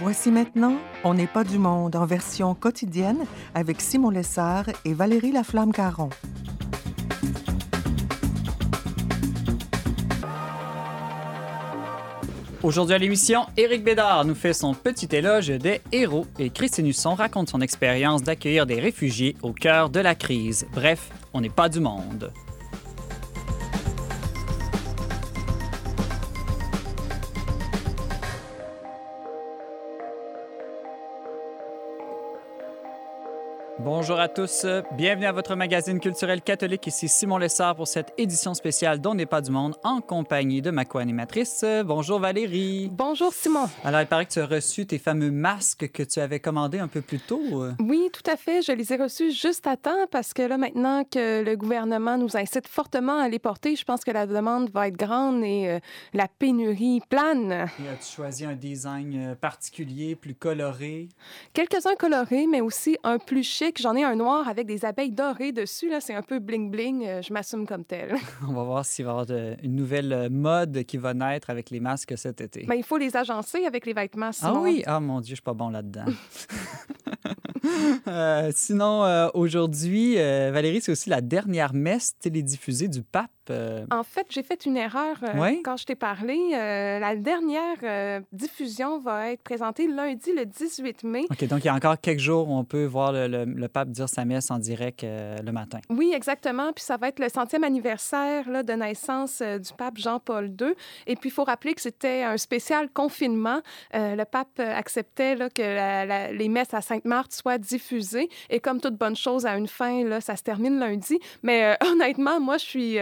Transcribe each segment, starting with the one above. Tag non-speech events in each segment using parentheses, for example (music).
Voici maintenant On n'est pas du monde en version quotidienne avec Simon Lessard et Valérie Laflamme-Caron. Aujourd'hui à l'émission, Éric Bédard nous fait son petit éloge des héros et Christine Husson raconte son expérience d'accueillir des réfugiés au cœur de la crise. Bref, on n'est pas du monde. Bonjour à tous, bienvenue à votre magazine culturel catholique. Ici Simon Lessard pour cette édition spéciale dont n'est pas du monde en compagnie de ma co-animatrice. Bonjour Valérie. Bonjour Simon. Alors, il paraît que tu as reçu tes fameux masques que tu avais commandés un peu plus tôt. Oui, tout à fait. Je les ai reçus juste à temps parce que là, maintenant que le gouvernement nous incite fortement à les porter, je pense que la demande va être grande et euh, la pénurie plane. Et as-tu choisi un design euh, particulier, plus coloré? Quelques-uns colorés, mais aussi un plus chic J'en ai un noir avec des abeilles dorées dessus. Là, c'est un peu bling-bling. Euh, je m'assume comme tel. (laughs) On va voir s'il va y avoir une nouvelle euh, mode qui va naître avec les masques cet été. Mais ben, il faut les agencer avec les vêtements. Ah oui? Ah mon Dieu, je suis pas bon là-dedans. (laughs) (laughs) Euh, sinon, aujourd'hui, Valérie, c'est aussi la dernière messe télédiffusée du pape euh, en fait, j'ai fait une erreur euh, quand je t'ai parlé. Euh, la dernière diffusion va être présentée lundi, le 18 mai. OK, donc il y a encore quelques jours où on peut voir le, pape dire sa messe en direct le matin. Oui, exactement. Puis ça va être le centième anniversaire là, de naissance du pape Jean-Paul II. Et puis, il faut rappeler que c'était un spécial confinement. le pape acceptait là, que les messes à Sainte-Marthe soient diffusées. Et comme toute bonne chose a une fin, là, ça se termine lundi. Mais (laughs) honnêtement, moi, je suis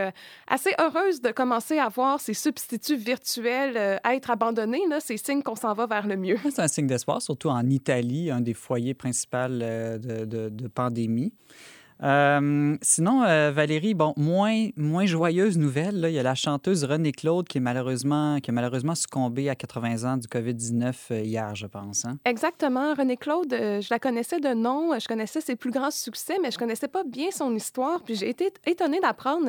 assez heureuse de commencer à voir ces substituts virtuels euh, être abandonnés. C'est signe qu'on s'en va vers le mieux. C'est un signe d'espoir, surtout en Italie, un des foyers principaux euh, de, de pandémie. Euh, sinon, euh, Valérie, bon, moins, moins joyeuse nouvelle, là, il y a la chanteuse Renée Claude qui, est malheureusement, qui a malheureusement succombé à 80 ans du COVID-19 euh, hier, je pense. Hein? Exactement. Renée Claude, je la connaissais de nom, je connaissais ses plus grands succès, mais je connaissais pas bien son histoire. Puis j'ai été étonnée d'apprendre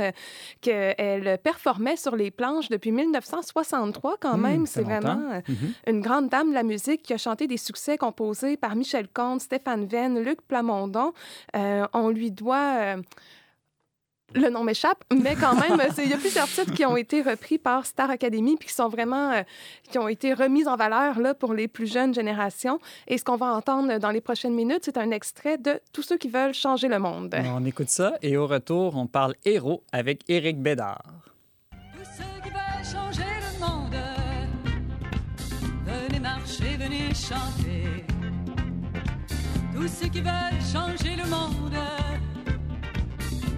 qu'elle performait sur les planches depuis 1963 quand hmm, même. C'est vraiment mhm. une grande dame de la musique qui a chanté des succès composés par Michel Comte, Stéphane Venn, Luc Plamondon. on lui doit... Euh, le nom m'échappe, mais quand même, il y a plusieurs titres qui ont été repris par Star Academy puis qui sont vraiment, euh, qui ont été remis en valeur là, pour les plus jeunes générations. Et ce qu'on va entendre dans les prochaines minutes, c'est un extrait de Tous ceux qui veulent changer le monde. On écoute ça et au retour, on parle héros avec Éric Bédard. Tous ceux qui veulent changer le monde, venez marcher, venez chanter. Tous ceux qui veulent changer le monde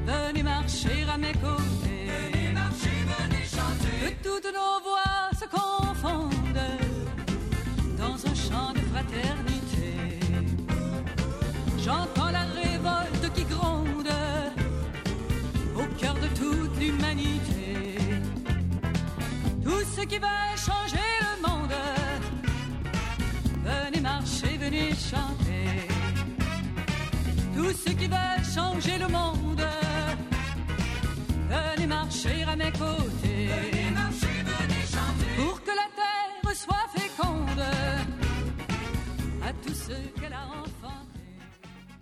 Venez marcher à mes côtés. Venez marcher, venez chanter. Que toutes nos voix se confondent dans un chant de fraternité. J'entends la révolte qui gronde au cœur de toute l'humanité. Tous ceux qui veulent changer le monde, venez marcher, venez chanter. Tous ceux qui veulent changer le monde Venez marcher à mes côtés. Venez marcher, venez chanter. Pour que la terre soit féconde à tous ceux qu'elle a enfantés.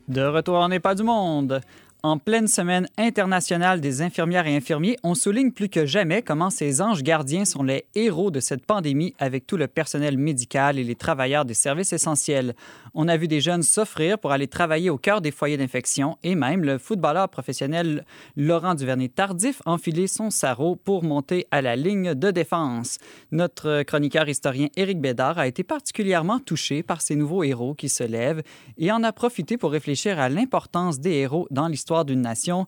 De retour en n'est pas du monde. En pleine semaine internationale des infirmières et infirmiers, on souligne plus que jamais comment ces anges gardiens sont les héros de cette pandémie avec tout le personnel médical et les travailleurs des services essentiels. On a vu des jeunes s'offrir pour aller travailler au cœur des foyers d'infection et même le footballeur professionnel Laurent Duvernay-Tardif enfiler son sarrau pour monter à la ligne de défense. Notre chroniqueur historien Éric Bédard a été particulièrement touché par ces nouveaux héros qui se lèvent et en a profité pour réfléchir à l'importance des héros dans l'histoire d'une nation.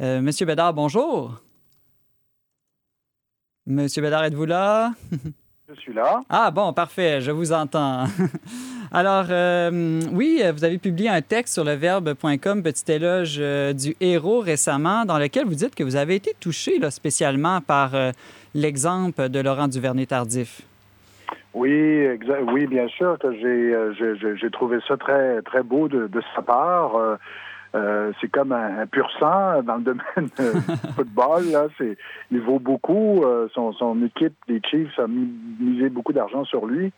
Euh, Monsieur Bédard, bonjour. Monsieur Bédard, êtes-vous là? Je suis là. Ah bon, parfait, je vous entends. (laughs) Alors, euh, oui, vous avez publié un texte sur le verbe.com, petit éloge euh, du héros récemment, dans lequel vous dites que vous avez été touché là, spécialement par l'exemple de Laurent Duvernay-Tardif. Oui, oui, bien sûr que j'ai trouvé ça très, très beau de, de sa part. Euh, c'est comme un, pur sang dans le domaine du (laughs) football. Là, c'est, il vaut beaucoup. Euh, son, son équipe des Chiefs a misé beaucoup d'argent sur lui.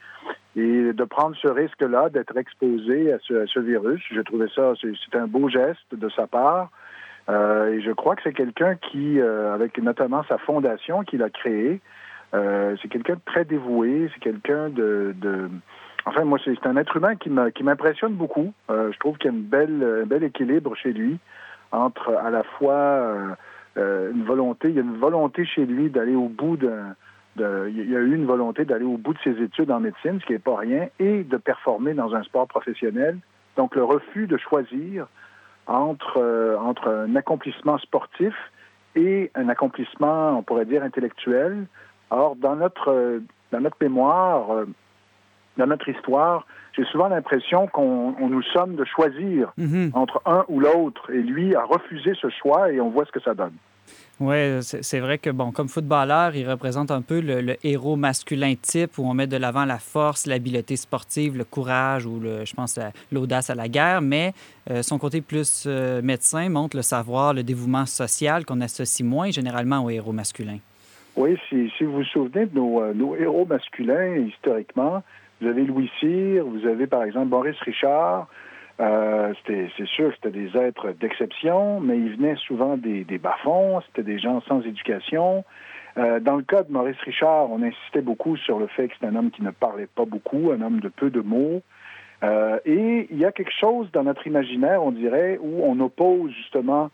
et de prendre ce risque-là, d'être exposé à ce, à ce virus. Je trouvais ça, c'est un beau geste de sa part. Euh, et je crois que c'est quelqu'un qui, euh, avec notamment sa fondation qu'il a créée, euh, c'est quelqu'un de très dévoué, c'est quelqu'un de, de... Enfin, moi, c'est un être humain qui m'impressionne beaucoup. Euh, je trouve qu'il y a une belle, un bel équilibre chez lui entre à la fois euh, euh, une volonté, il y a une volonté chez lui d'aller au bout d'un de- il y a eu une volonté d'aller au bout de ses études en médecine, ce qui n'est pas rien, et de performer dans un sport professionnel. Donc, le refus de choisir entre, euh, entre un accomplissement sportif et un accomplissement, on pourrait dire, intellectuel. Or, dans notre, euh, dans notre mémoire, dans notre histoire, j'ai souvent l'impression qu'on on nous sommes de choisir Mhm. entre un ou l'autre. Et lui a refusé ce choix et on voit ce que ça donne. Oui, c'est vrai que, bon, comme footballeur, il représente un peu le, le héros masculin type où on met de l'avant la force, l'habileté sportive, le courage ou, le, je pense, la- l'audace à la guerre. Mais euh, son côté plus euh, médecin montre le savoir, le dévouement social qu'on associe moins généralement au héros masculin. Oui, si, si vous vous souvenez de nos, euh, nos héros masculins, historiquement, vous avez Louis Cyr, vous avez par exemple Boris Richard. Euh, c'est sûr que c'était des êtres d'exception, mais ils venaient souvent des, des bas-fonds, c'était des gens sans éducation. Euh, dans le cas de Maurice Richard, on insistait beaucoup sur le fait que c'est un homme qui ne parlait pas beaucoup, un homme de peu de mots. Euh, et il y a quelque chose dans notre imaginaire, on dirait, où on oppose justement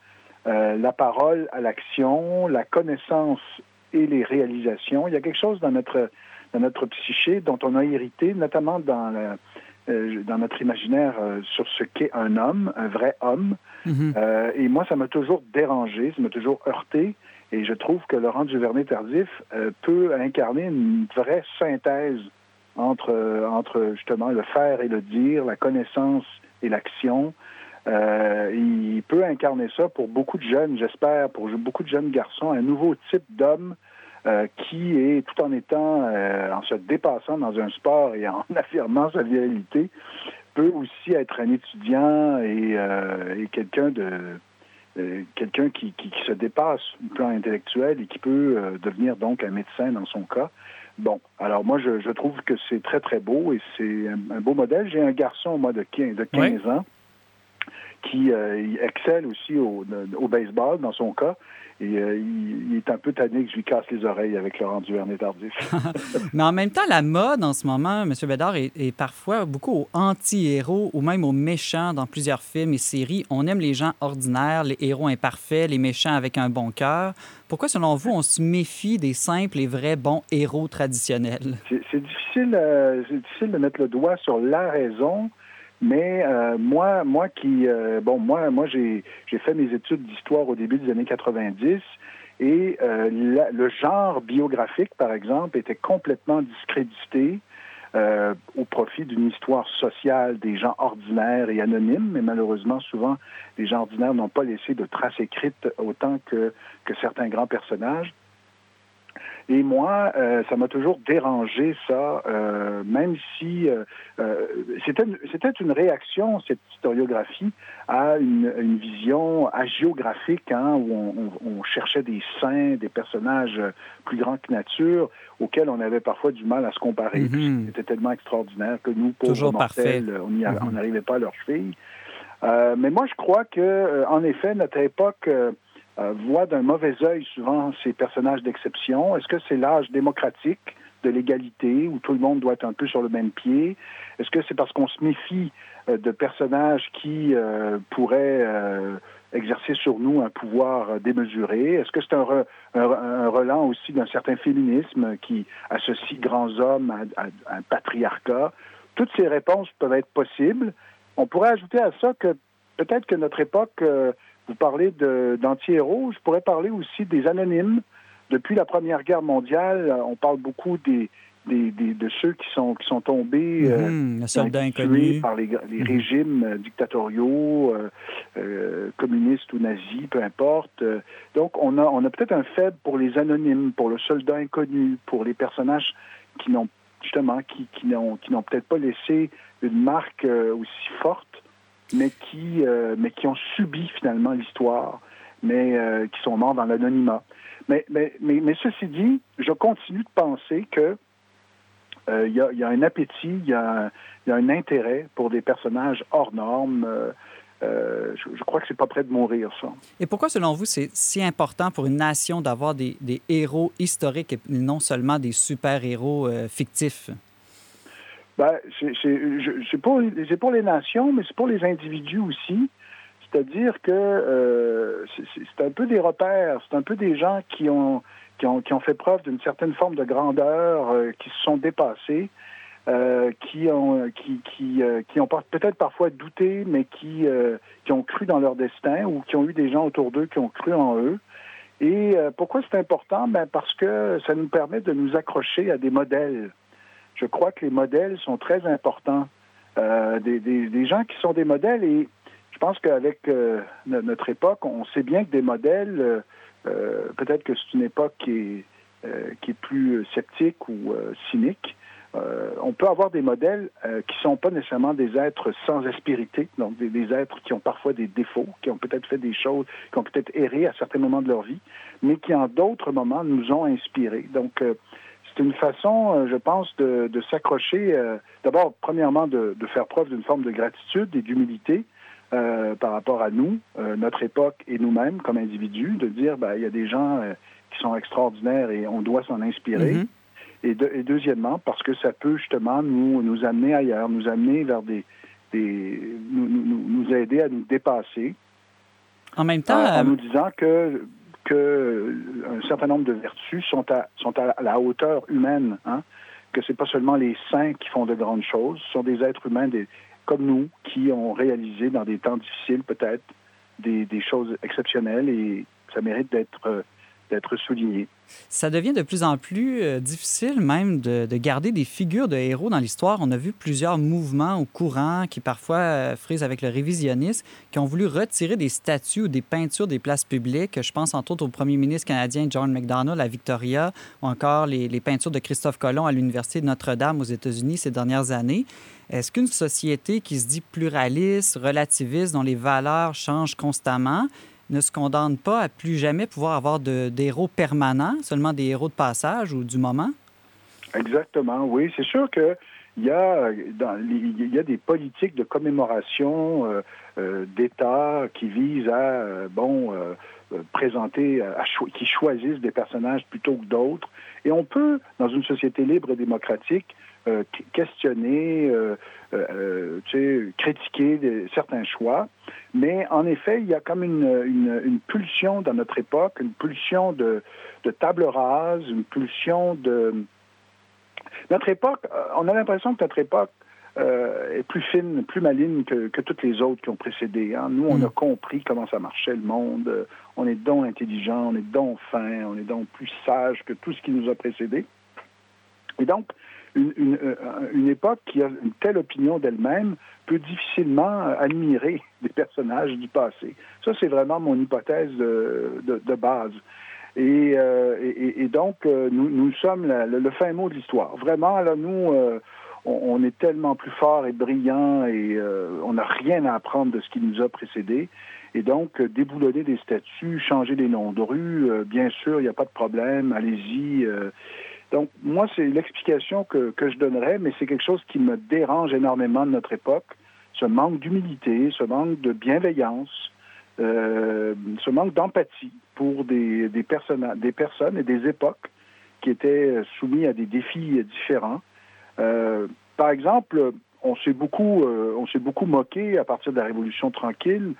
la parole à l'action, la connaissance et les réalisations. Il y a quelque chose dans notre, dans notre psyché dont on a hérité, notamment dans, euh, dans notre imaginaire euh, sur ce qu'est un homme, un vrai homme. Mhm. Euh, et moi, ça m'a toujours dérangé, ça m'a toujours heurté. Et je trouve que Laurent Duvernay-Tardif peut incarner une vraie synthèse entre, entre justement le faire et le dire, la connaissance et l'action. Euh, il peut incarner ça pour beaucoup de jeunes, j'espère, pour beaucoup de jeunes garçons, un nouveau type d'homme euh, qui est, tout en étant, euh, en se dépassant dans un sport et en (laughs) affirmant sa virilité, peut aussi être un étudiant et, euh, et quelqu'un de euh, quelqu'un qui, qui, qui se dépasse au plan intellectuel et qui peut euh, devenir donc un médecin dans son cas. Bon, alors moi, je, je trouve que c'est très, très beau et c'est un, un beau modèle. J'ai un garçon, moi, de 15, de 15 ans qui euh, excelle aussi au, au baseball, dans son cas. Et euh, il, il est un peu tanné que je lui casse les oreilles avec Laurent Duvernay-Tardif. (laughs) Mais en même temps, la mode en ce moment, M. Bédard, est, est parfois beaucoup aux anti-héros ou même aux méchants dans plusieurs films et séries. On aime les gens ordinaires, les héros imparfaits, les méchants avec un bon cœur. Pourquoi, selon vous, on se méfie des simples et vrais bons héros traditionnels? C'est difficile, euh, c'est difficile de mettre le doigt sur la raison, mais euh, moi, moi qui, euh, bon, moi, moi, j'ai fait mes études d'histoire au début des années 90 et euh, la- le genre biographique, par exemple, était complètement discrédité. euh, au profit d'une histoire sociale des gens ordinaires et anonymes, mais malheureusement, souvent, les gens ordinaires n'ont pas laissé de traces écrites autant que, que certains grands personnages. Et moi, euh, ça m'a toujours dérangé ça, euh, même si euh, c'était une- réaction, cette historiographie, à une, une vision hagiographique, hein, où on, on- on cherchait des saints, des personnages plus grands que nature, auxquels on avait parfois du mal à se comparer. Mhm. C'était tellement extraordinaire que nous, pauvres mortels, on Mhm. on n'arrivait pas à leur cheville. Mais moi, je crois que, en effet, notre époque euh, voit d'un mauvais œil souvent ces personnages d'exception. Est-ce que c'est l'âge démocratique de l'égalité où tout le monde doit être un peu sur le même pied? Est-ce que c'est parce qu'on se méfie euh, de personnages qui euh, pourraient exercer sur nous un pouvoir démesuré? Est-ce que c'est un, re- aussi d'un certain féminisme qui associe grands hommes à, un patriarcat? Toutes ces réponses peuvent être possibles. On pourrait ajouter à ça que peut-être que notre époque, vous parlez d'anti-héros, je pourrais parler aussi des anonymes. Depuis la Première Guerre mondiale, euh, on parle beaucoup des, des- des- de ceux qui sont, qui sont tombés euh, tués inconnu. par les, les Mhm. régimes euh, dictatoriaux, euh, euh, communistes ou nazis, peu importe. Euh, Donc, on a, on a peut-être un faible pour les anonymes, pour le soldat inconnu, pour les personnages qui n'ont justement qui, qui n'ont qui n'ont peut-être pas laissé une marque euh, aussi forte, mais qui euh, mais qui ont subi finalement l'histoire, mais euh, qui sont morts dans l'anonymat. Mais, mais, mais, ceci dit, je continue de penser que euh, il y, a, un appétit, il y, a un intérêt pour des personnages hors normes. Je, crois que c'est pas prêt de mourir, ça. Et pourquoi, selon vous, c'est si important pour une nation d'avoir des, héros historiques et non seulement des super-héros fictifs? Ben, c'est pour, pour les nations, mais c'est pour les individus aussi. C'est-à-dire que euh, c'est un peu des repères, c'est un peu des gens qui ont, qui ont, qui ont fait preuve d'une certaine forme de grandeur, euh, qui se sont dépassés, euh, qui ont, qui, qui, euh, qui ont peut-être parfois douté, mais qui, euh, qui ont cru dans leur destin ou qui ont eu des gens autour d'eux qui ont cru en eux. Et pourquoi c'est important? Ben parce que ça nous permet de nous accrocher à des modèles. Je crois que les modèles sont très importants. Des, des, gens qui sont des modèles et je pense qu'avec notre époque, on sait bien que des modèles euh, peut-être que c'est une époque qui est, euh, plus sceptique ou euh, cynique. on peut avoir des modèles qui ne sont pas nécessairement des êtres sans aspérité, donc des, des, êtres qui ont parfois des défauts, qui ont peut-être fait des choses, qui ont peut-être erré à certains moments de leur vie, mais qui en d'autres moments nous ont inspirés. Donc, c'est une façon, je pense, de, de s'accrocher, d'abord, premièrement, de, de, faire preuve d'une forme de gratitude et d'humilité, euh, par rapport à nous, euh, notre époque et nous-mêmes comme individus, de dire ben, il y a des gens euh, qui sont extraordinaires et on doit s'en inspirer. Mm -hmm. et, de, et, deuxièmement, parce que ça peut justement nous, nous amener ailleurs, nous amener vers des. des nous, nous, nous aider à nous dépasser. En même temps. En nous disant que, que un certain nombre de vertus sont à, sont à la hauteur humaine. Hein? que c'est pas seulement les saints qui font de grandes choses, ce sont des êtres humains, des, comme nous, qui ont réalisé dans des temps difficiles peut-être des, des, choses exceptionnelles et ça mérite d'être euh, Ça devient de plus en plus euh, difficile même de, de, garder des figures de héros dans l'histoire. On a vu plusieurs mouvements ou courants qui parfois euh, frisent avec le révisionnisme, qui ont voulu retirer des statues ou des peintures des places publiques. Je pense entre autres au premier ministre canadien John McDonnell à Victoria ou encore les, les peintures de Christophe Colomb à l'Université de Notre-Dame aux États-Unis ces dernières années. Est-ce qu'une société qui se dit pluraliste, relativiste, dont les valeurs changent constamment, ne se condamne pas à plus jamais pouvoir avoir de, des héros permanents, seulement des héros de passage ou du moment? Exactement, oui. C'est sûr que il y, a, des politiques de commémoration euh, euh, d'État qui visent à, euh, bon, présenter, qui choisissent des personnages plutôt que d'autres. Et on peut, dans une société libre et démocratique, euh, questionner, euh, euh, tu sais, critiquer des, certains choix. Mais en effet, il y a comme une, une, une pulsion dans notre époque, une pulsion de, de table rase, une pulsion de... Notre époque, on a l'impression que notre époque euh, est plus fine, plus maligne que, que, toutes les autres qui ont précédé. Hein. Nous, on mm. a compris comment ça marchait le monde. On est donc intelligent, on est donc fin, on est donc plus sage que tout ce qui nous a précédé. Et donc, une, euh, une, époque qui a une telle opinion d'elle-même peut difficilement admirer (laughs) des personnages du passé. Ça, c'est vraiment mon hypothèse de, de, base. Et, euh, et, et, donc, euh, nous, nous sommes le, fin mot de l'histoire. Vraiment, là, nous, euh, on, est tellement plus fort et brillant et euh, on n'a rien à apprendre de ce qui nous a précédé. Et donc, déboulonner des statuts, changer les noms de rue, bien sûr, il n'y a pas de problème, allez-y. Donc, moi, c'est l'explication que, que je donnerais, mais c'est quelque chose qui me dérange énormément de notre époque, ce manque d'humilité, ce manque de bienveillance, euh, ce manque d'empathie pour des, des, personnes, des personnes et des époques qui étaient soumis à des défis différents. Euh, par exemple, on s'est beaucoup, euh, on s'est beaucoup moqué à partir de la Révolution tranquille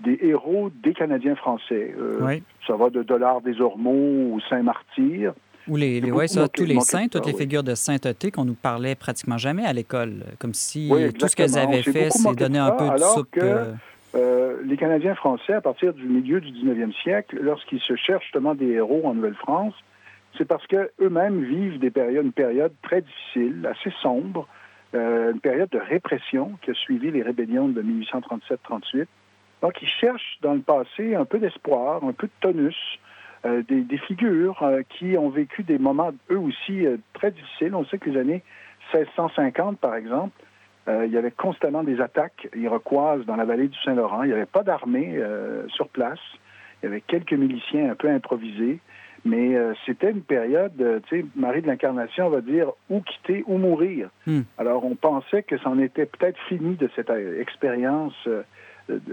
des héros des Canadiens français. Euh, oui. Ça va de Dollard des Ormeaux ou Saint-Martyr. Ou les, les ouais, ça, tous les saints, toutes les oui. figures de sainteté qu'on nous parlait pratiquement jamais à l'école, comme si oui, tout ce qu'elles avaient fait, c'est donner un peu de soupe. Que, euh... Euh, les Canadiens français, à partir du milieu du 19e siècle, lorsqu'ils se cherchent justement des héros en Nouvelle-France, c'est parce qu'eux-mêmes vivent des périodes, une période très difficile, assez sombre, euh, une période de répression qui a suivi les rébellions de 1837-38. Donc, ils cherchent dans le passé un peu d'espoir, un peu de tonus, des, des, figures euh, qui ont vécu des moments, eux aussi, euh, très difficiles. On sait que les années 1650, par exemple, il y avait constamment des attaques iroquoises dans la vallée du Saint-Laurent. Il n'y avait pas d'armée sur place. Il y avait quelques miliciens un peu improvisés. Mais euh, c'était une période, euh, tu sais, Marie de l'Incarnation va dire ou quitter ou mourir. Hmm. Alors on pensait que c'en était peut-être fini de cette euh, expérience euh,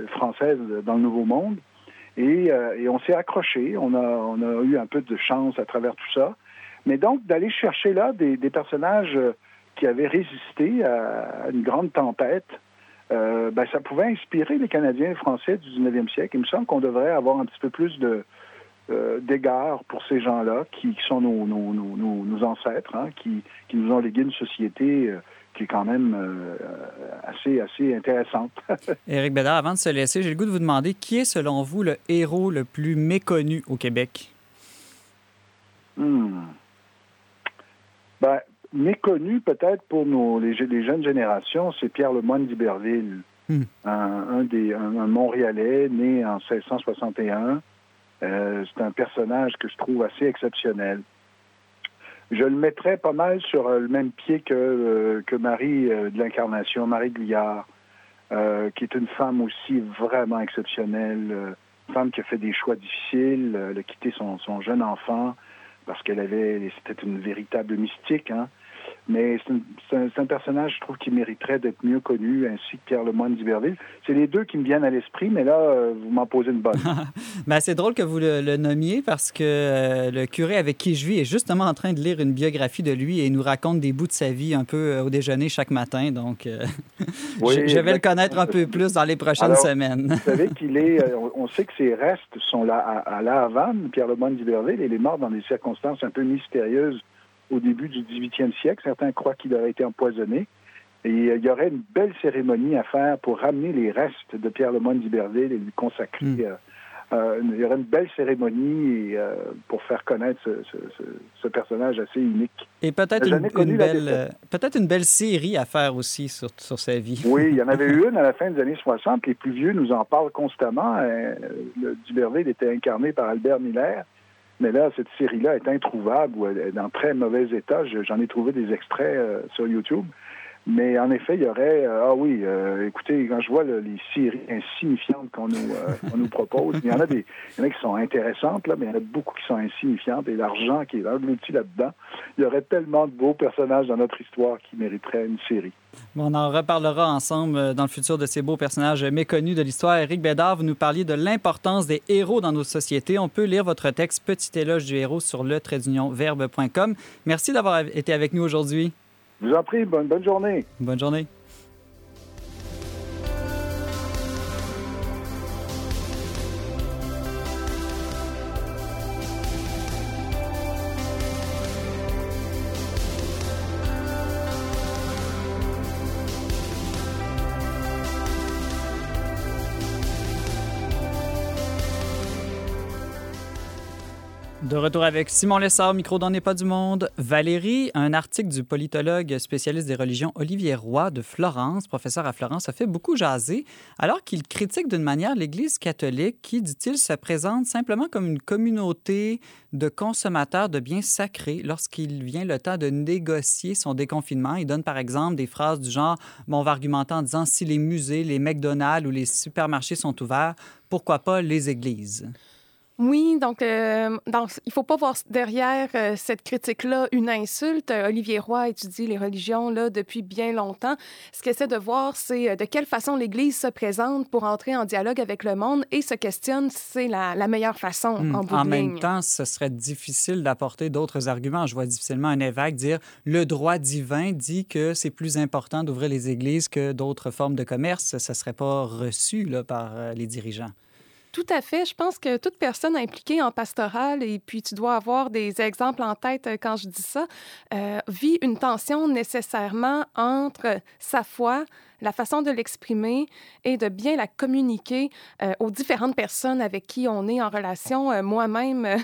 française dans le Nouveau Monde. Et, euh, et on s'est accroché, on a, on a eu un peu de chance à travers tout ça. Mais donc d'aller chercher là des, des personnages euh, qui avaient résisté à une grande tempête, euh, ben, ça pouvait inspirer les Canadiens et les Français du 19e siècle. Il me semble qu'on devrait avoir un petit peu plus de euh, d'égard pour ces gens-là qui, qui sont nos, nos, nos, nos- ancêtres, hein, qui, qui nous ont légué une société euh, qui est quand même euh, assez, assez intéressante. (laughs) Éric Bédard, avant de se laisser, j'ai le goût de vous demander qui est, selon vous, le héros le plus méconnu au Québec? Hmm. Ben, méconnu peut-être pour nos, les, je- les jeunes générations, c'est Pierre Lemoine d'Iberville, Hmm. un, un des, un, un Montréalais né en 1661. Euh, c'est un personnage que je trouve assez exceptionnel. Je le mettrais pas mal sur euh, le même pied que, euh, Marie euh, de l'Incarnation, Marie Guyard, euh, qui est une femme aussi vraiment exceptionnelle, une femme qui a fait des choix difficiles, elle a quitté son, son jeune enfant parce qu'elle avait, c'était une véritable mystique, hein. Mais c'est, un, personnage, je trouve, qui mériterait d'être mieux connu, ainsi que Pierre Lemoine d'Iberville. C'est les deux qui me viennent à l'esprit, mais là, euh, vous m'en posez une bonne. (laughs) Ben, c'est drôle que vous le, le nommiez parce que euh, le curé avec qui je vis est justement en train de lire une biographie de lui et nous raconte des bouts de sa vie un peu euh, au déjeuner chaque matin. Donc, euh, (laughs) Oui, je, je vais le connaître un peu plus dans les prochaines Alors, semaines. Vous savez (laughs) qu'il est, on, on sait que ses restes sont là à, à La Havane, Pierre Lemoine d'Iberville, et il est mort dans des circonstances un peu mystérieuses au début du 18e siècle. Certains croient qu'il aurait été empoisonné. Et euh, il y aurait une belle cérémonie à faire pour ramener les restes de Pierre Lemoine d'Iberville et lui consacrer. Mm. euh, euh, il y aurait une belle cérémonie euh, pour faire connaître ce, ce- ce- ce personnage assez unique. Et peut-être une, belle, peut-être une belle série à faire aussi sur, sur sa vie. Oui, il y en avait eu (laughs) une à la fin des années 60. Les plus vieux nous en parlent constamment. Euh, le Duberville était incarné par Albert Miller. Mais là, cette série-là est introuvable ou elle est dans très mauvais état. Je- J'en ai trouvé des extraits euh, sur YouTube. Mais en effet, il y aurait... euh, ah oui, euh, écoutez, quand je vois les séries insignifiantes qu'on nous, euh, (laughs) nous propose, il y en a des il y en a qui sont intéressantes, là, mais il y en a beaucoup qui sont insignifiantes. Et l'argent qui est englouti là-dedans, il y aurait tellement de beaux personnages dans notre histoire qui mériteraient une série. On en reparlera ensemble euh, dans le futur de ces beaux personnages méconnus de l'histoire. Éric Bédard, vous nous parliez de l'importance des héros dans nos sociétés. On peut lire votre texte Petit éloge du héros sur le verbe.com. Merci d'avoir été avec nous aujourd'hui. Je vous en prie, bonne, bonne journée. Bonne journée. Retour avec Simon Lessard, micro dans n'est pas du monde. Valérie, un article du politologue spécialiste des religions Olivier Roy de Florence, professeur à Florence, a fait beaucoup jaser, alors qu'il critique d'une manière l'Église catholique qui, dit-il, se présente simplement comme une communauté de consommateurs de biens sacrés lorsqu'il vient le temps de négocier son déconfinement. Il donne par exemple des phrases du genre, bon, on va argumenter en disant si les musées, les McDonald's ou les supermarchés sont ouverts, pourquoi pas les églises? Oui, donc, euh, il ne faut pas voir derrière euh, cette critique-là une insulte. Olivier Roy étudie les religions là, depuis bien longtemps. Ce qu'il essaie de voir, c'est euh, de quelle façon l'Église se présente pour entrer en dialogue avec le monde et se questionne si c'est la, la meilleure façon Hmm. en bout En de même ligne. temps, ce serait difficile d'apporter d'autres arguments. Je vois difficilement un évêque dire le droit divin dit que c'est plus important d'ouvrir les églises que d'autres formes de commerce. Ce ne serait pas reçu là, par les dirigeants. Tout à fait. Je pense que toute personne impliquée en pastoral, et puis tu dois avoir des exemples en tête euh, quand je dis ça, euh, vit une tension nécessairement entre sa foi, la façon de l'exprimer et de bien la communiquer euh, aux différentes personnes avec qui on est en relation. Euh, Moi-même, euh,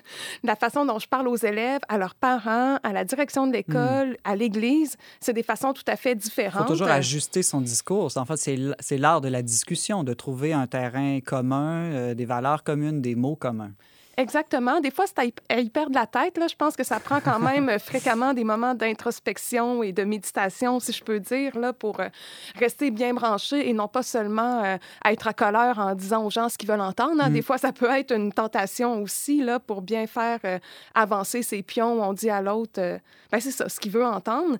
la façon dont je parle aux élèves, à leurs parents, à la direction de l'école, à l'Église, c'est des façons tout à fait Il différentes. faut toujours ajuster son discours. En fait, c'est l'art de la discussion, de trouver un terrain commun, des valeurs communes, des mots communs. Exactement. Des fois, c'est à y- perdre la tête. Là. Je pense que ça prend quand même euh, fréquemment des moments d'introspection et de méditation, si je peux dire, là, pour euh, rester bien branché et non pas seulement euh, être à colère en disant aux gens ce qu'ils veulent entendre. hein. Des fois, ça peut être une tentation aussi là, pour bien faire euh, avancer ses pions. On dit à l'autre, euh, ben, c'est ça, ce qu'il veut entendre.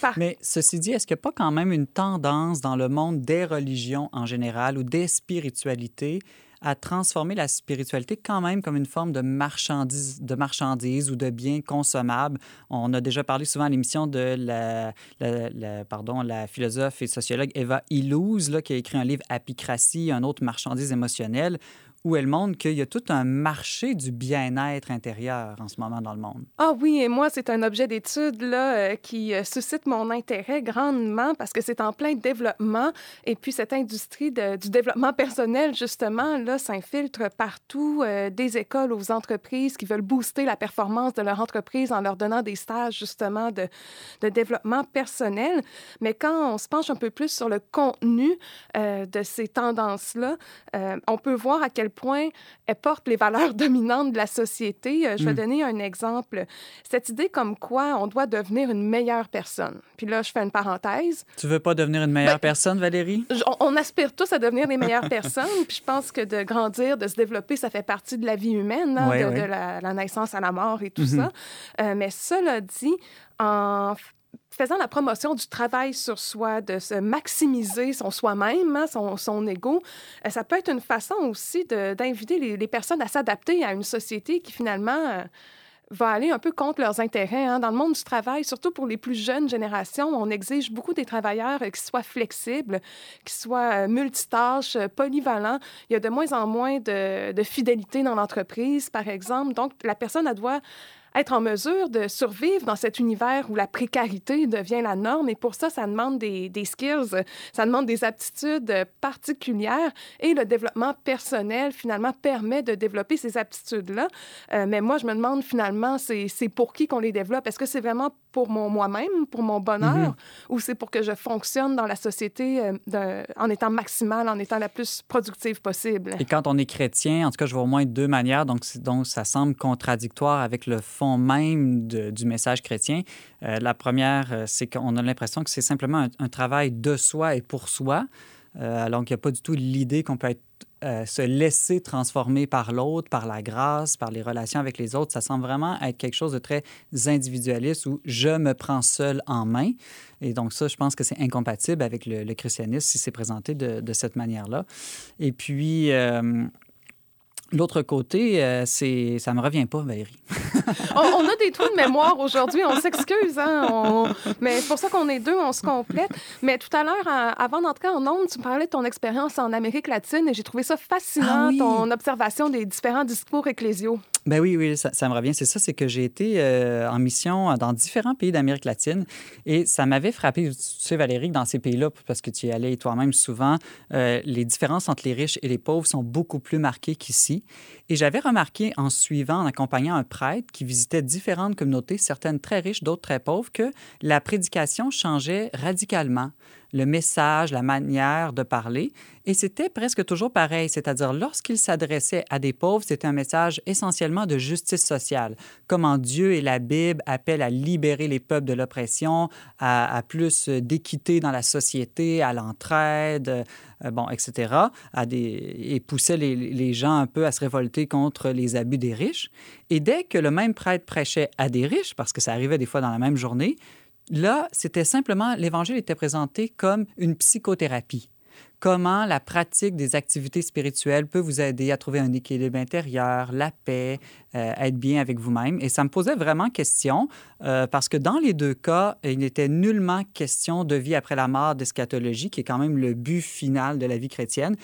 Par Mais ceci dit, est-ce qu'il n'y a pas quand même une tendance dans le monde des religions en général ou des spiritualités à transformer la spiritualité quand même comme une forme de marchandise, de marchandise ou de bien consommable. On a déjà parlé souvent à l'émission de la, pardon, la philosophe et sociologue Eva Illouz, là, qui a écrit un livre Apicratie, un autre marchandise émotionnelle, où elle montre qu'il y a tout un marché du bien-être intérieur en ce moment dans le monde. Ah oui, et moi, c'est un objet d'étude là, euh, qui euh, suscite mon intérêt grandement parce que c'est en plein développement. Et puis, cette industrie du développement personnel, justement, là, s'infiltre partout, euh, des écoles aux entreprises qui veulent booster la performance de leur entreprise en leur donnant des stages, justement, de, développement personnel. Mais quand on se penche un peu plus sur le contenu de ces tendances-là, on peut voir à quel point elles portent les valeurs (laughs) dominantes de la société. Euh, je vais Mm. donner un exemple. Cette idée comme quoi on doit devenir une meilleure personne. Puis là, je fais une parenthèse. Tu veux pas devenir une meilleure Ben- personne, Valérie? On, on aspire tous à devenir des meilleures (laughs) personnes. Puis je pense que de grandir, de se développer, ça fait partie de la vie humaine, hein, de, la, la naissance à la mort et tout Mhm. ça. Euh, mais cela dit, en faisant la promotion du travail sur soi, de se maximiser son soi-même, hein, son, son ego, euh, ça peut être une façon aussi d'inviter les, personnes à s'adapter à une société qui finalement euh, va aller un peu contre leurs intérêts. hein. Dans le monde du travail, surtout pour les plus jeunes générations, on exige beaucoup des travailleurs euh, qui soient flexibles, qui soient multitâches, polyvalents. Il y a de moins en moins de, de fidélité dans l'entreprise, par exemple. Donc, la personne, elle doit être en mesure de survivre dans cet univers où la précarité devient la norme. Et pour ça, ça demande des, des skills, ça demande des aptitudes particulières. Et le développement personnel, finalement, permet de développer ces aptitudes-là. Euh, mais moi, je me demande, finalement, c'est pour qui qu'on les développe? Est-ce que c'est vraiment pour mon moi-même, pour mon bonheur, ou c'est pour que je fonctionne dans la société euh, en étant maximale, en étant la plus productive possible? Et quand on est chrétien, en tout cas, je vois au moins deux manières, donc ça semble contradictoire avec le fond même du message chrétien. Euh, la première, euh, c'est qu'on a l'impression que c'est simplement un, travail de soi et pour soi, euh, alors qu'il n'y a pas du tout l'idée qu'on peut se laisser transformer par l'autre, par la grâce, par les relations avec les autres. Ça semble vraiment être quelque chose de très individualiste où je me prends seul en main. Et donc ça, je pense que c'est incompatible avec le, christianisme si c'est présenté de, de cette manière-là. Et puis, l'autre côté, euh, c'est ça me revient pas, Valérie. on, on a des trous de mémoire aujourd'hui, on s'excuse, hein? on- mais c'est pour ça qu'on est deux, on se complète. Mais tout à l'heure, à- avant d'entrer en ondes, tu me parlais de ton expérience en Amérique latine et j'ai trouvé ça fascinant, Ah oui. ton observation des différents discours ecclésiaux. Ben oui, oui, ça, me revient. C'est ça, c'est que j'ai été euh, en mission dans différents pays d'Amérique latine et ça m'avait frappé. Tu sais, Valérie, dans ces pays-là, parce que tu y allais toi-même souvent, euh, les différences entre les riches et les pauvres sont beaucoup plus marquées qu'ici. Et j'avais remarqué en suivant, en accompagnant un prêtre qui visitait différentes communautés, certaines très riches, d'autres très pauvres, que la prédication changeait radicalement le message, la manière de parler. Et c'était presque toujours pareil, c'est-à-dire lorsqu'il s'adressait à des pauvres, c'était un message essentiellement de justice sociale. Comment Dieu et la Bible appellent à libérer les peuples de l'oppression, à, plus d'équité dans la société, à l'entraide, euh, bon, etc., à des, et poussait les, les gens un peu à se révolter contre les abus des riches. Et dès que le même prêtre prêchait à des riches, parce que ça arrivait des fois dans la même journée, Là, c'était simplement, l'Évangile était présenté comme une psychothérapie. Comment la pratique des activités spirituelles peut vous aider à trouver un équilibre intérieur, la paix, euh, être bien avec vous-même. Et ça me posait vraiment question euh, parce que dans les deux cas, il n'était nullement question de vie après la mort, d'eschatologie, qui est quand même le but final de la vie chrétienne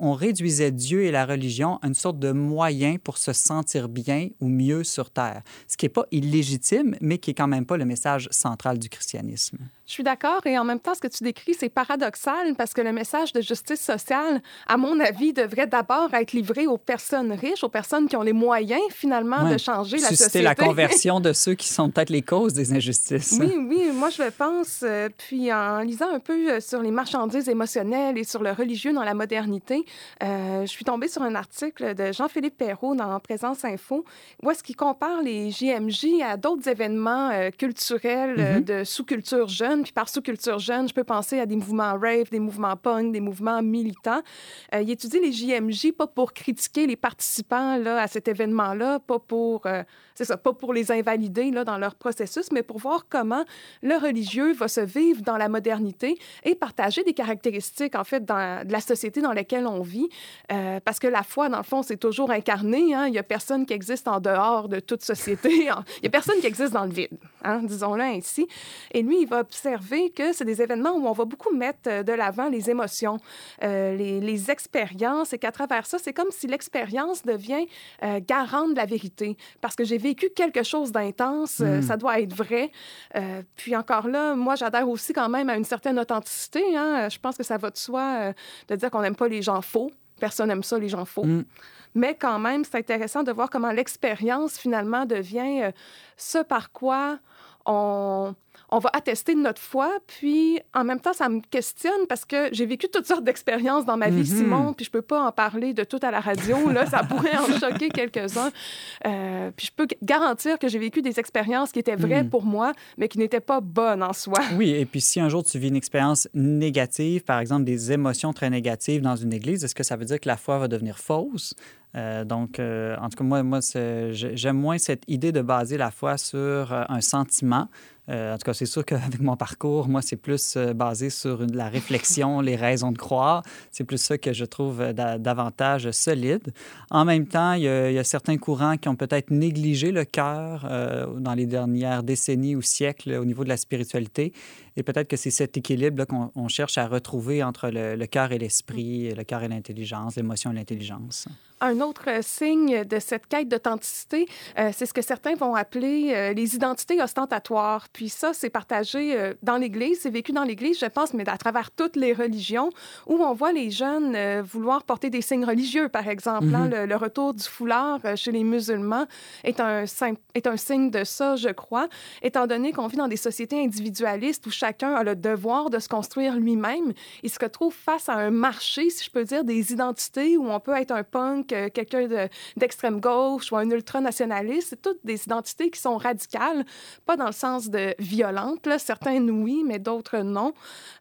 on réduisait Dieu et la religion à une sorte de moyen pour se sentir bien ou mieux sur Terre. Ce qui n'est pas illégitime, mais qui est quand même pas le message central du christianisme. Je suis d'accord et en même temps, ce que tu décris, c'est paradoxal parce que le message de justice sociale, à mon avis, devrait d'abord être livré aux personnes riches, aux personnes qui ont les moyens finalement Ouais. de changer la Susciter société. la conversion de ceux qui sont peut-être les causes des (laughs) injustices. Oui, oui, moi je le pense. euh, puis en lisant un peu euh, sur les marchandises émotionnelles et sur le religieux dans la modernité, Euh, je suis tombée sur un article de Jean-Philippe Perrault dans Présence Info, où est-ce qu'il compare les JMJ à d'autres événements euh, culturels euh, Mhm. de sous-culture jeune. Puis par sous-culture jeune, je peux penser à des mouvements rave, des mouvements punk, des mouvements militants. Il étudie les JMJ pas pour critiquer les participants là, à cet événement-là, pas pour, c'est ça, pas pour les invalider là, dans leur processus, mais pour voir comment le religieux va se vivre dans la modernité et partager des caractéristiques, en fait, dans, de la société dans on vit. Euh, parce que la foi, dans le fond, c'est toujours incarné. hein. Il n'y a personne qui existe en dehors de toute société. (laughs) Il n'y a personne qui existe dans le vide, hein, disons-le ainsi. Et lui, il va observer que c'est des événements où on va beaucoup mettre euh, de l'avant les émotions, euh, les, les expériences, et qu'à travers ça, c'est comme si l'expérience devient euh, garante de la vérité. Parce que j'ai vécu quelque chose d'intense, euh, Mm. ça doit être vrai. Puis encore là, moi, j'adhère aussi quand même à une certaine authenticité. hein. Je pense que ça va de soi de dire qu'on n'aime pas les gens faux. Personne n'aime ça, les gens faux. Mm. Mais quand même, c'est intéressant de voir comment l'expérience, finalement, devient euh, ce par quoi on, on va attester de notre foi. Puis, en même temps, ça me questionne parce que j'ai vécu toutes sortes d'expériences dans ma vie, Mhm. Simon, puis je peux pas en parler de tout à la radio. Là, ça pourrait en choquer quelques-uns. Euh, puis je peux garantir que j'ai vécu des expériences qui étaient vraies Mhm. pour moi, mais qui n'étaient pas bonnes en soi. Oui, et puis si un jour tu vis une expérience négative, par exemple des émotions très négatives dans une église, est-ce que ça veut dire que la foi va devenir fausse? Euh, donc, euh, en tout cas, moi, moi j'aime moins cette idée de baser la foi sur euh, un sentiment. Euh, en tout cas, c'est sûr (laughs) qu'avec mon parcours, moi, c'est plus euh, basé sur la réflexion, les raisons de croire. C'est plus ça que je trouve euh, da- davantage solide. En même temps, il y, a, certains courants qui ont peut-être négligé le cœur dans les dernières décennies ou siècles au niveau de la spiritualité. Et peut-être que c'est cet équilibre qu'on on cherche à retrouver entre le, cœur et l'esprit, le cœur et l'intelligence, l'émotion et l'intelligence. Un autre signe de cette quête d'authenticité, c'est ce que certains vont appeler les identités ostentatoires. Puis ça, c'est partagé euh, dans l'Église, c'est vécu dans l'Église, je pense, mais à travers toutes les religions, où on voit les jeunes euh, vouloir porter des signes religieux, par exemple. hein. Mhm. le, le retour du foulard euh, chez les musulmans est un, est un signe de ça, je crois, étant donné qu'on vit dans des sociétés individualistes où chacun a le devoir de se construire lui-même. Il se retrouve face à un marché, si je peux dire, des identités où on peut être un punk, quelqu'un de- d'extrême gauche ou un ultranationaliste. C'est toutes des identités qui sont radicales, pas dans le sens de violentes. Là. Certaines, oui, mais d'autres, non.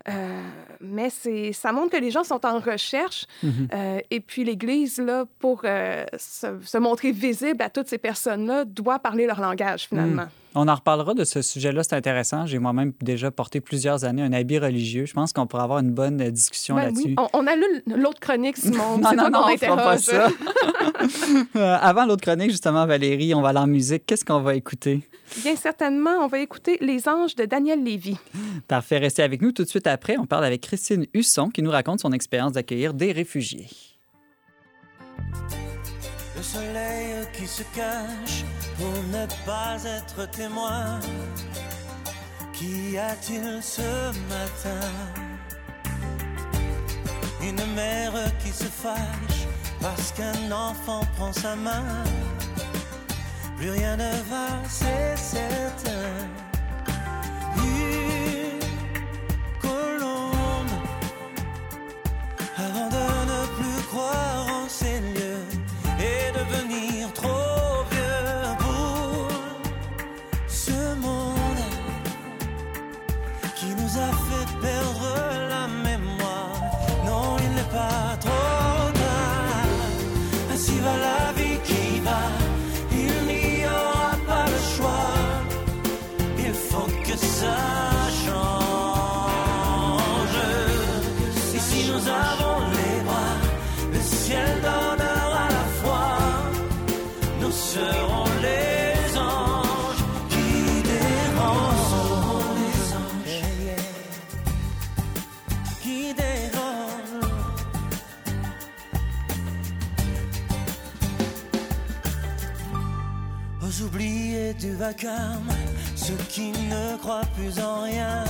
Euh, mais c'est, ça montre que les gens sont en recherche. Mhm. Euh, et puis l'Église, là, pour euh, se, se montrer visible à toutes ces personnes-là, doit parler leur langage, finalement. On en reparlera de ce sujet-là, c'est intéressant. J'ai moi-même déjà porté plusieurs années un habit religieux. Je pense qu'on pourra avoir une bonne euh, discussion Ben là-dessus. oui. on, on a lu l'autre chronique, (laughs) Simon. Non, non, non, on fera pas ça. (laughs) Euh, avant l'autre chronique, justement, Valérie, on va aller en musique. Qu'est-ce qu'on va écouter? Bien certainement, on va écouter Les Anges de Daniel Lévy. Parfait, restez avec nous tout de suite après. On parle avec Christine Husson qui nous raconte son expérience d'accueillir des réfugiés. Le soleil qui se cache pour ne pas être témoin. Qu'y a-t-il ce matin? Une mère qui se fâche parce qu'un enfant prend sa main. Plus rien ne va, c'est certain. Ceux qui ne croient plus en rien.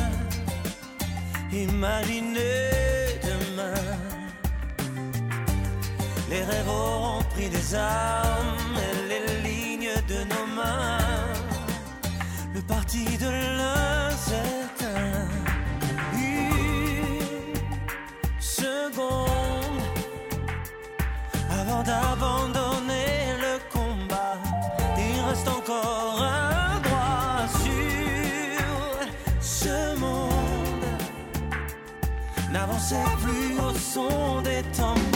Imaginez demain. Les rêves auront pris des armes et les lignes de nos mains. Le parti de l'incertain. encore un droit sur ce monde. N'avançait plus au son des temps.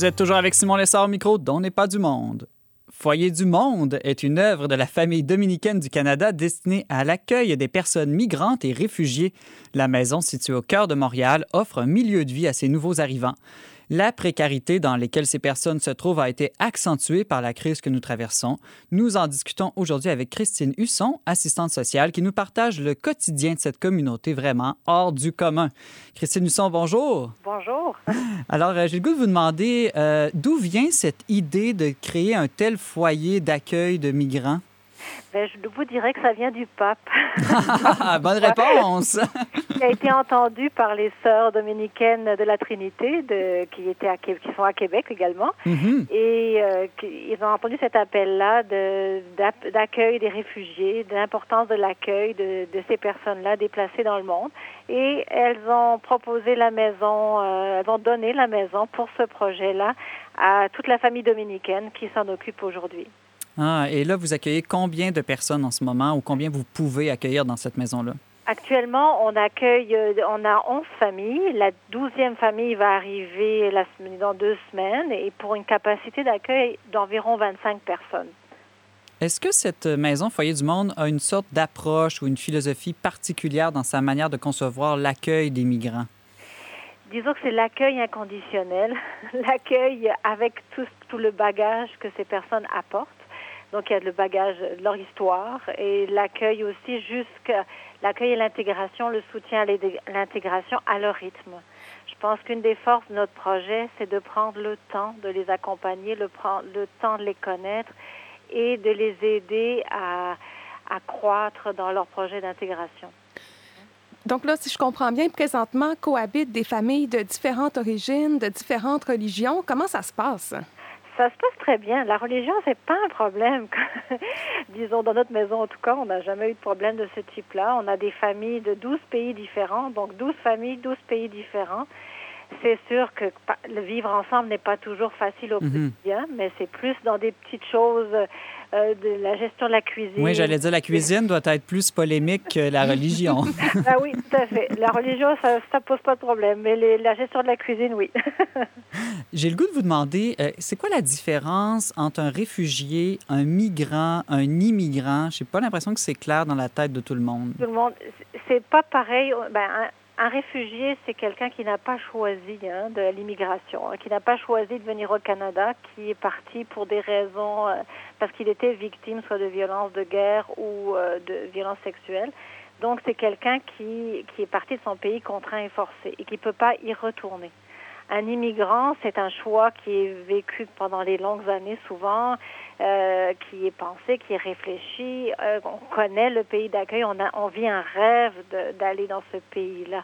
Vous êtes toujours avec Simon Lessard au micro d'On n'est pas du monde. Foyer du Monde est une œuvre de la famille dominicaine du Canada destinée à l'accueil des personnes migrantes et réfugiées. La maison, située au cœur de Montréal, offre un milieu de vie à ces nouveaux arrivants. La précarité dans laquelle ces personnes se trouvent a été accentuée par la crise que nous traversons. Nous en discutons aujourd'hui avec Christine Husson, assistante sociale, qui nous partage le quotidien de cette communauté vraiment hors du commun. Christine Husson, bonjour. Bonjour. (laughs) Alors, euh, j'ai le goût de vous demander euh, d'où vient cette idée de créer un tel foyer d'accueil de migrants? Ben, je vous dirais que ça vient du pape, Bonne (laughs) réponse! qui a été entendu par les sœurs dominicaines de la Trinité, de, qui, étaient à, qui sont à Québec également. Mhm. Et euh, qui- ils ont entendu cet appel-là de- d'accueil des réfugiés, de l'importance de l'accueil de, de ces personnes-là déplacées dans le monde. Et elles ont proposé la maison, euh, elles ont donné la maison pour ce projet-là à toute la famille dominicaine qui s'en occupe aujourd'hui. Ah, et là, vous accueillez combien de personnes en ce moment ou combien vous pouvez accueillir dans cette maison-là? Actuellement, on accueille, euh, on a 11 familles. La douzième famille va arriver la dans deux semaines et pour une capacité d'accueil d'environ 25 personnes. Est-ce que cette maison Foyer du Monde a une sorte d'approche ou une philosophie particulière dans sa manière de concevoir l'accueil des migrants? Disons que c'est l'accueil inconditionnel, (laughs) l'accueil avec tout, tout le bagage que ces personnes apportent. Donc il y a le bagage de leur histoire et l'accueil aussi jusqu'à l'accueil et l'intégration, le soutien à l'intégration à leur rythme. Je pense qu'une des forces de notre projet, c'est de prendre le temps de les accompagner, le temps de les connaître et de les aider à, à croître dans leur projet d'intégration. Donc là, si je comprends bien, présentement cohabitent des familles de différentes origines, de différentes religions. Comment ça se passe? Ça se passe très bien. La religion, c'est pas un problème. (laughs) Disons, dans notre maison, en tout cas, on n'a jamais eu de problème de ce type-là. On a des familles de 12 pays différents, donc 12 familles, 12 pays différents. C'est sûr que le vivre ensemble n'est pas toujours facile au Mhm. quotidien, mais c'est plus dans des petites choses euh, de la gestion de la cuisine. Oui, j'allais dire la cuisine doit être plus polémique que la religion. (laughs) Ah oui, tout à fait. La religion, ça, ça pose pas de problème, mais les- la gestion de la cuisine, oui. (laughs) J'ai le goût de vous demander, euh, c'est quoi la différence entre un réfugié, un migrant, un immigrant? Je n'ai pas l'impression que c'est clair dans la tête de tout le monde. tout le monde. C'est pas pareil. Ben, un, un réfugié, c'est quelqu'un qui n'a pas choisi hein, de l'immigration, hein, qui n'a pas choisi de venir au Canada, qui est parti pour des raisons, euh, parce qu'il était victime soit de violences de guerre ou euh, de violences sexuelles. Donc c'est quelqu'un qui, qui est parti de son pays contraint et forcé et qui ne peut pas y retourner. Un immigrant, c'est un choix qui est vécu pendant les longues années souvent, euh, qui est pensé, qui est réfléchi. Euh, on connaît le pays d'accueil, on, a, on vit un rêve d'aller dans ce pays-là.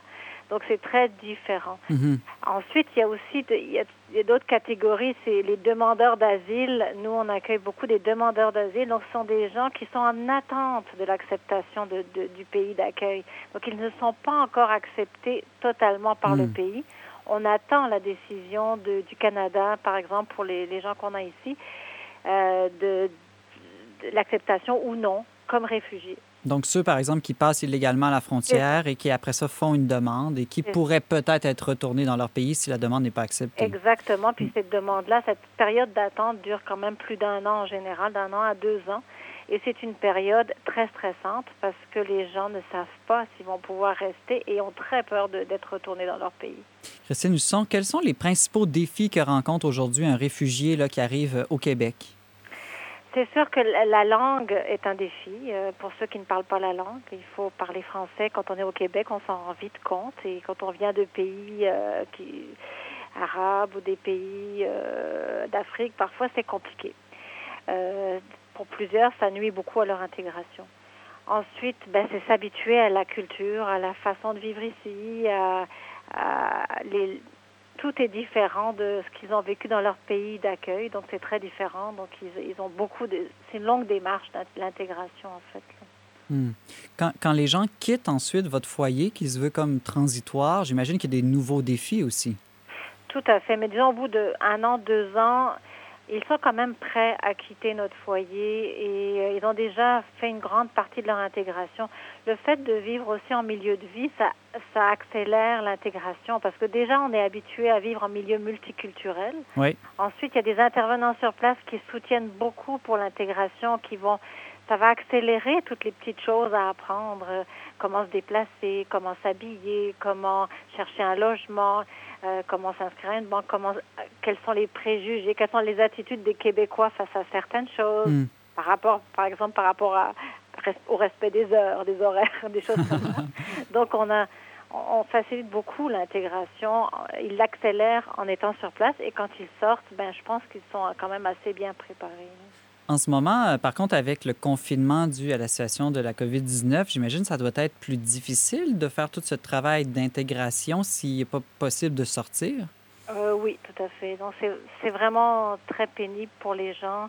Donc c'est très différent. Mhm. Ensuite, il y a aussi de- il y a, d'autres catégories, c'est les demandeurs d'asile. Nous, on accueille beaucoup des demandeurs d'asile. Donc, ce sont des gens qui sont en attente de l'acceptation de, de- du pays d'accueil. Donc, ils ne sont pas encore acceptés totalement par le Hmm. pays. On attend la décision de- du Canada, par exemple, pour les, les gens qu'on a ici, euh, de, de l'acceptation ou non comme réfugiés. Donc, ceux, par exemple, qui passent illégalement à la frontière et qui, après ça, font une demande et qui pourraient peut-être être retournés dans leur pays si la demande n'est pas acceptée. Exactement. Puis cette demande-là, cette période d'attente dure quand même plus d'un an en général, d'un an à deux ans. Et c'est une période très stressante parce que les gens ne savent pas s'ils vont pouvoir rester et ont très peur d'être retournés dans leur pays. Christine Husson, quels sont les principaux défis que rencontre aujourd'hui un réfugié là, qui arrive au Québec? C'est sûr que la la langue est un défi euh, pour ceux qui ne parlent pas la langue. Il faut parler français. Quand on est au Québec, on s'en rend vite compte. Et quand on vient de pays euh, qui, arabes ou des pays euh, d'Afrique, parfois c'est compliqué. Euh, pour plusieurs, ça nuit beaucoup à leur intégration. Ensuite, ben, c'est s'habituer à la culture, à la façon de vivre ici, à, à les, tout est différent de ce qu'ils ont vécu dans leur pays d'accueil, donc c'est très différent. Donc ils, ils ont beaucoup de, c'est une longue démarche l'intégration en fait. Hmm. Quand, quand les gens quittent ensuite votre foyer, qui se veut comme transitoire, j'imagine qu'il y a des nouveaux défis aussi. Tout à fait. Mais disons, au bout d'un an, deux ans, ils sont quand même prêts à quitter notre foyer et euh, ils ont déjà fait une grande partie de leur intégration. Le fait de vivre aussi en milieu de vie, ça, ça accélère l'intégration parce que déjà, on est habitué à vivre en milieu multiculturel. Oui. Ensuite, il y a des intervenants sur place qui soutiennent beaucoup pour l'intégration, qui vont, ça va accélérer toutes les petites choses à apprendre, euh, comment se déplacer, comment s'habiller, comment chercher un logement, euh, comment s'inscrire à une banque, comment, euh, quels sont les préjugés, quelles sont les attitudes des Québécois face à certaines choses, Hmm. par rapport, par exemple, par rapport à, au respect des heures, des horaires, (laughs) des choses comme ça. (laughs) Donc, on a, on facilite beaucoup l'intégration. Ils l'accélèrent en étant sur place et quand ils sortent, ben, je pense qu'ils sont quand même assez bien préparés. En ce moment, euh, par contre, avec le confinement dû à la situation de la COVID-19, j'imagine que ça doit être plus difficile de faire tout ce travail d'intégration s'il n'est pas possible de sortir? Euh, oui, tout à fait. Donc, c'est, vraiment très pénible pour les gens.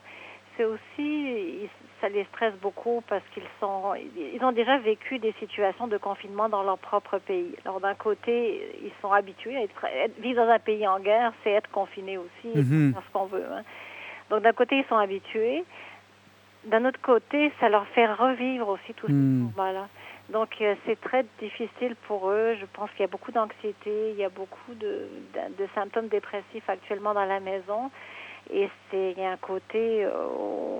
C'est aussi, ça les stresse beaucoup parce qu'ils sont, ils ont déjà vécu des situations de confinement dans leur propre pays. Alors, d'un côté, ils sont habitués à être, vivre dans un pays en guerre, c'est être confiné aussi, et Mhm. faire ce qu'on veut. hein. Donc, d'un côté, ils sont habitués. D'un autre côté, ça leur fait revivre aussi tout Hmm. ce moment-là. Donc, euh, c'est très difficile pour eux. Je pense qu'il y a beaucoup d'anxiété, il y a beaucoup de, de, de symptômes dépressifs actuellement dans la maison. Et c'est il y a un côté, euh,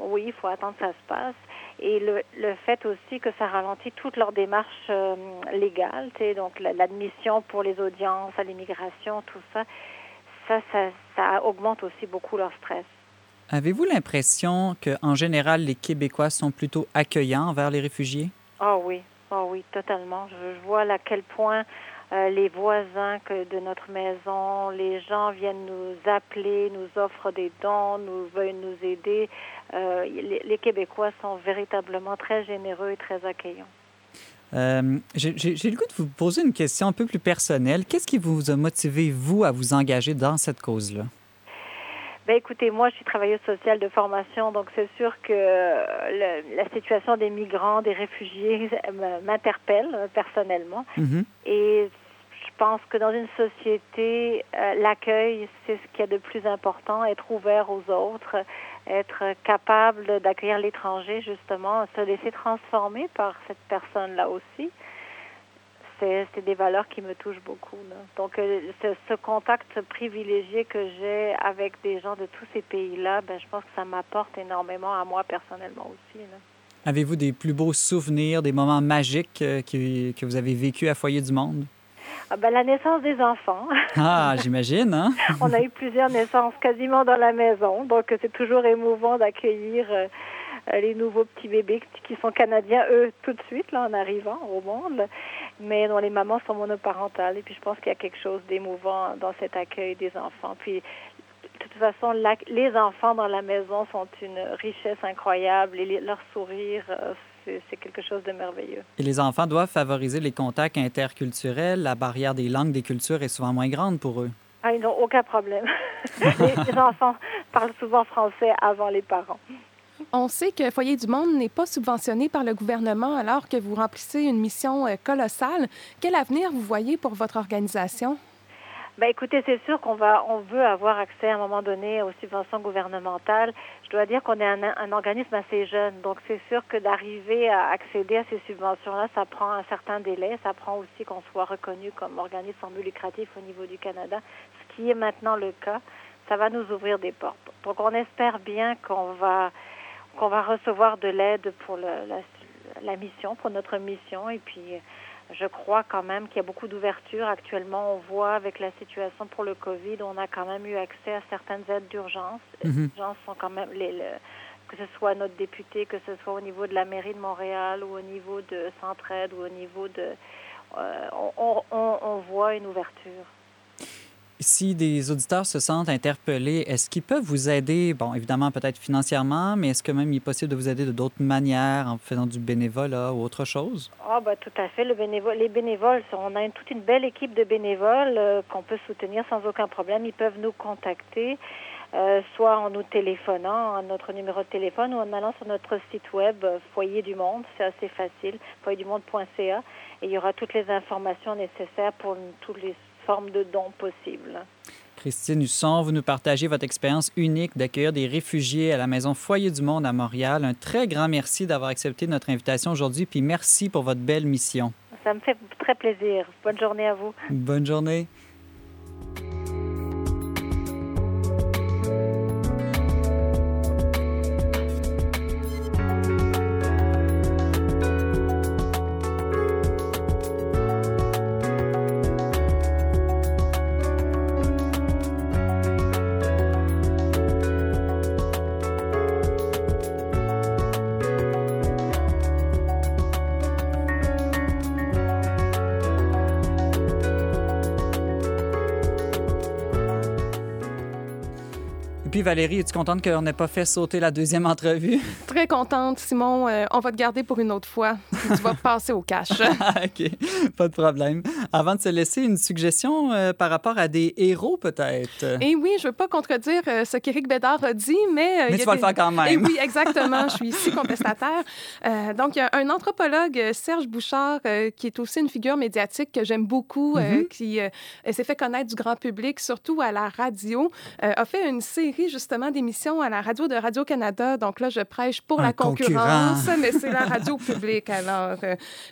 oui, il faut attendre que ça se passe. Et le, le fait aussi que ça ralentit toute leur démarche euh, légale, tu sais, donc la- l'admission pour les audiences, à l'immigration, tout ça, ça, ça, ça augmente aussi beaucoup leur stress. Avez-vous l'impression qu'en général, les Québécois sont plutôt accueillants envers les réfugiés? Ah oui, ah oui, totalement. Je, vois à quel point euh, les voisins que de notre maison, les gens viennent nous appeler, nous offrent des dons, nous veulent nous aider. Euh, les, les Québécois sont véritablement très généreux et très accueillants. Euh, j'ai le goût de vous poser une question un peu plus personnelle. Qu'est-ce qui vous a motivé, vous, à vous engager dans cette cause-là? Ben écoutez, moi je suis travailleuse sociale de formation, donc c'est sûr que euh, le- la situation des migrants, des réfugiés (laughs) m'interpelle euh, personnellement. Mhm. Et je pense que dans une société, euh, l'accueil, c'est ce qu'il y a de plus important, être ouvert aux autres, être capable d'accueillir l'étranger, justement, se laisser transformer par cette personne-là aussi. C'est c'est des valeurs qui me touchent beaucoup. là. Donc, euh, ce, ce contact privilégié que j'ai avec des gens de tous ces pays-là, ben, je pense que ça m'apporte énormément à moi personnellement aussi. Avez-vous des plus beaux souvenirs, des moments magiques euh, que, que vous avez vécus à Foyer du Monde? Ah ben, la naissance des enfants. (laughs) Ah, j'imagine, hein? (laughs) On a eu plusieurs naissances quasiment dans la maison, donc c'est toujours émouvant d'accueillir euh, euh, les nouveaux petits bébés qui sont canadiens, eux, tout de suite, là, en arrivant au monde, mais dont les mamans sont monoparentales. Et puis je pense qu'il y a quelque chose d'émouvant dans cet accueil des enfants. Puis de toute façon, la- les enfants dans la maison sont une richesse incroyable et les- leur sourire, euh, c'est c'est quelque chose de merveilleux. Et les enfants doivent favoriser les contacts interculturels. La barrière des langues, des cultures est souvent moins grande pour eux. Ah, ils n'ont aucun problème. (laughs) les, les enfants parlent souvent français avant les parents. On sait que Foyer du Monde n'est pas subventionné par le gouvernement alors que vous remplissez une mission euh, colossale. Quel avenir vous voyez pour votre organisation? Ben, écoutez, c'est sûr qu'on va, on veut avoir accès à un moment donné aux subventions gouvernementales. Je dois dire qu'on est un, un organisme assez jeune, donc c'est sûr que d'arriver à accéder à ces subventions-là, ça prend un certain délai. Ça prend aussi qu'on soit reconnu comme organisme sans but lucratif au niveau du Canada, ce qui est maintenant le cas. Ça va nous ouvrir des portes. Donc, on espère bien qu'on va, qu'on va recevoir de l'aide pour le- la, la mission, pour notre mission, et puis je crois quand même qu'il y a beaucoup d'ouverture. Actuellement, on voit avec la situation pour le Covid, on a quand même eu accès à certaines aides d'urgence. Mhm. Les gens sont quand même, les, le- que ce soit notre député, que ce soit au niveau de la mairie de Montréal ou au niveau de Centraide ou au niveau de... euh, on, on- on voit une ouverture. Si des auditeurs se sentent interpellés, est-ce qu'ils peuvent vous aider? Bon, évidemment, peut-être financièrement, mais est-ce que même il est possible de vous aider de d'autres manières, en faisant du bénévolat ou autre chose? Ah bah tout à fait. Le bénévole, les bénévoles, on a toute une belle équipe de bénévoles euh, qu'on peut soutenir sans aucun problème. Ils peuvent nous contacter, euh, soit en nous téléphonant à notre numéro de téléphone ou en allant sur notre site web euh, Foyer du Monde. C'est assez facile, foyerdumonde.ca, et il y aura toutes les informations nécessaires pour toutes les formes de dons possibles. Christine Husson, vous nous partagez votre expérience unique d'accueillir des réfugiés à la Maison Foyer du Monde à Montréal. Un très grand merci d'avoir accepté notre invitation aujourd'hui, puis merci pour votre belle mission. Ça me fait très plaisir. Bonne journée à vous. Bonne journée. Valérie, es-tu contente qu'on n'ait pas fait sauter la deuxième entrevue? (laughs) Très contente, Simon. Euh, on va te garder pour une autre fois. Tu vas (laughs) passer au cash. (laughs) OK, pas de problème. Avant de se laisser, une suggestion euh, par rapport à des héros, peut-être? Et oui, je veux pas contredire euh, ce qu'Éric Bédard a dit, mais... euh, Mais tu vas des- le faire quand même. Et oui, exactement. Je suis ici contestataire. Euh, donc, il y a un anthropologue, Serge Bouchard, qui est aussi une figure médiatique que j'aime beaucoup, Mm-hmm. qui s'est fait connaître du grand public, surtout à la radio, a fait une série justement d'émissions à la radio de Radio-Canada. Donc là, je prêche pour Un la concurrence, concurrent. mais c'est la radio publique. Alors,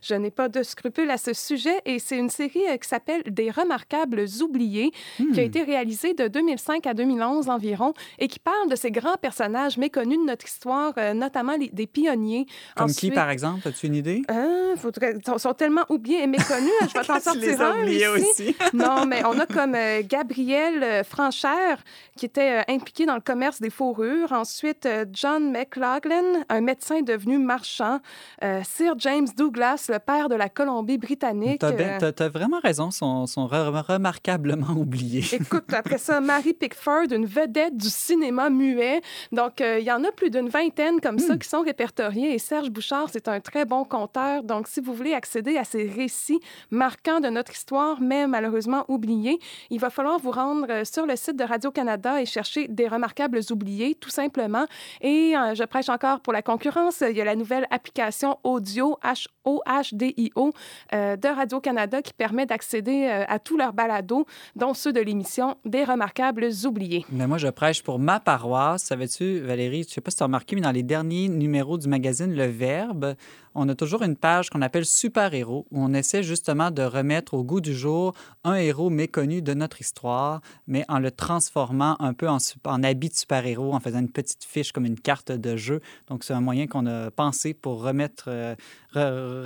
je n'ai pas de scrupules à ce sujet. Et c'est une série euh, qui s'appelle Des remarquables oubliés, qui a Hmm. été réalisée de 2005 à 2011 environ et qui parle de ces grands personnages méconnus de notre histoire, euh, notamment les- des pionniers. Comme qui, par exemple? As-tu une idée? Hein, faudrait... Ils sont tellement oubliés et méconnus. Je vais (laughs) t'en sortir un ici. aussi. (laughs) Non, mais on a comme euh, Gabriel euh, Franchère, qui était euh, impliqué dans le commerce des fourrures. Ensuite, euh, John McLaughlin, un médecin devenu marchand. Euh, Sir James Douglas, le père de la Colombie-Britannique. Euh, t'as vraiment raison, sont, sont re- remarquablement (laughs) oubliés. Écoute, après ça, Mary Pickford, une vedette du cinéma muet. Donc, euh, il y en a plus d'une vingtaine comme ça qui sont répertoriés. Et Serge Bouchard, c'est un très bon conteur. Donc, si vous voulez accéder à ces récits marquants de notre histoire, mais malheureusement oubliés, il va falloir vous rendre euh, sur le site de Radio-Canada et chercher des remarquables oubliés, tout simplement. Et euh, je prêche encore pour la concurrence. Il y a la nouvelle application audio H-O-H-D-I-O euh, de Radio-Canada qui permet d'accéder euh, à tous leurs balados, dont ceux de l'émission Des remarquables oubliés. Mais moi, je prêche pour ma paroisse. Savais-tu, Valérie, je ne sais pas si tu as remarqué, mais dans les derniers numéros du magazine Le Verbe, on a toujours une page qu'on appelle Super Héros, où on essaie justement de remettre au goût du jour un héros méconnu de notre histoire, mais en le transformant un peu en, habit de super-héros en faisant une petite fiche comme une carte de jeu. Donc, c'est un moyen qu'on a pensé pour remettre, euh,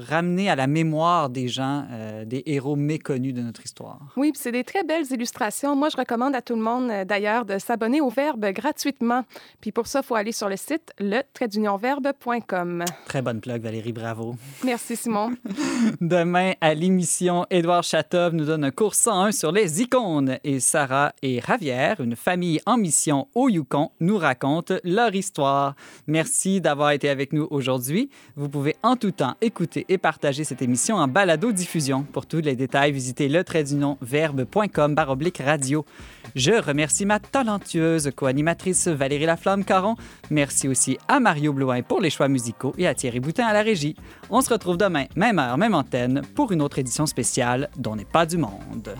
ramener à la mémoire des gens euh, des héros méconnus de notre histoire. Oui, c'est des très belles illustrations. Moi, je recommande à tout le monde, euh, d'ailleurs, de s'abonner au Verbe gratuitement. Puis pour ça, il faut aller sur le site le verbe.com. Très bonne plug, Valérie, bravo. Merci, Simon. (laughs) Demain, à l'émission, Édouard Chatov nous donne un cours 101 sur les icônes et Sarah et Ravière, une famille en mission au Yukon, nous racontent leur histoire. Merci d'avoir été avec nous aujourd'hui. Vous pouvez en tout temps écouter et partager cette émission en balado-diffusion. Pour tous les détails, visitez le trait verbe.com baroblique radio. Je remercie ma talentueuse co-animatrice Valérie Laflamme-Caron. Merci aussi à Mario Blouin pour les choix musicaux et à Thierry Boutin à la régie. On se retrouve demain, même heure, même antenne, pour une autre édition spéciale dont n'est pas du monde.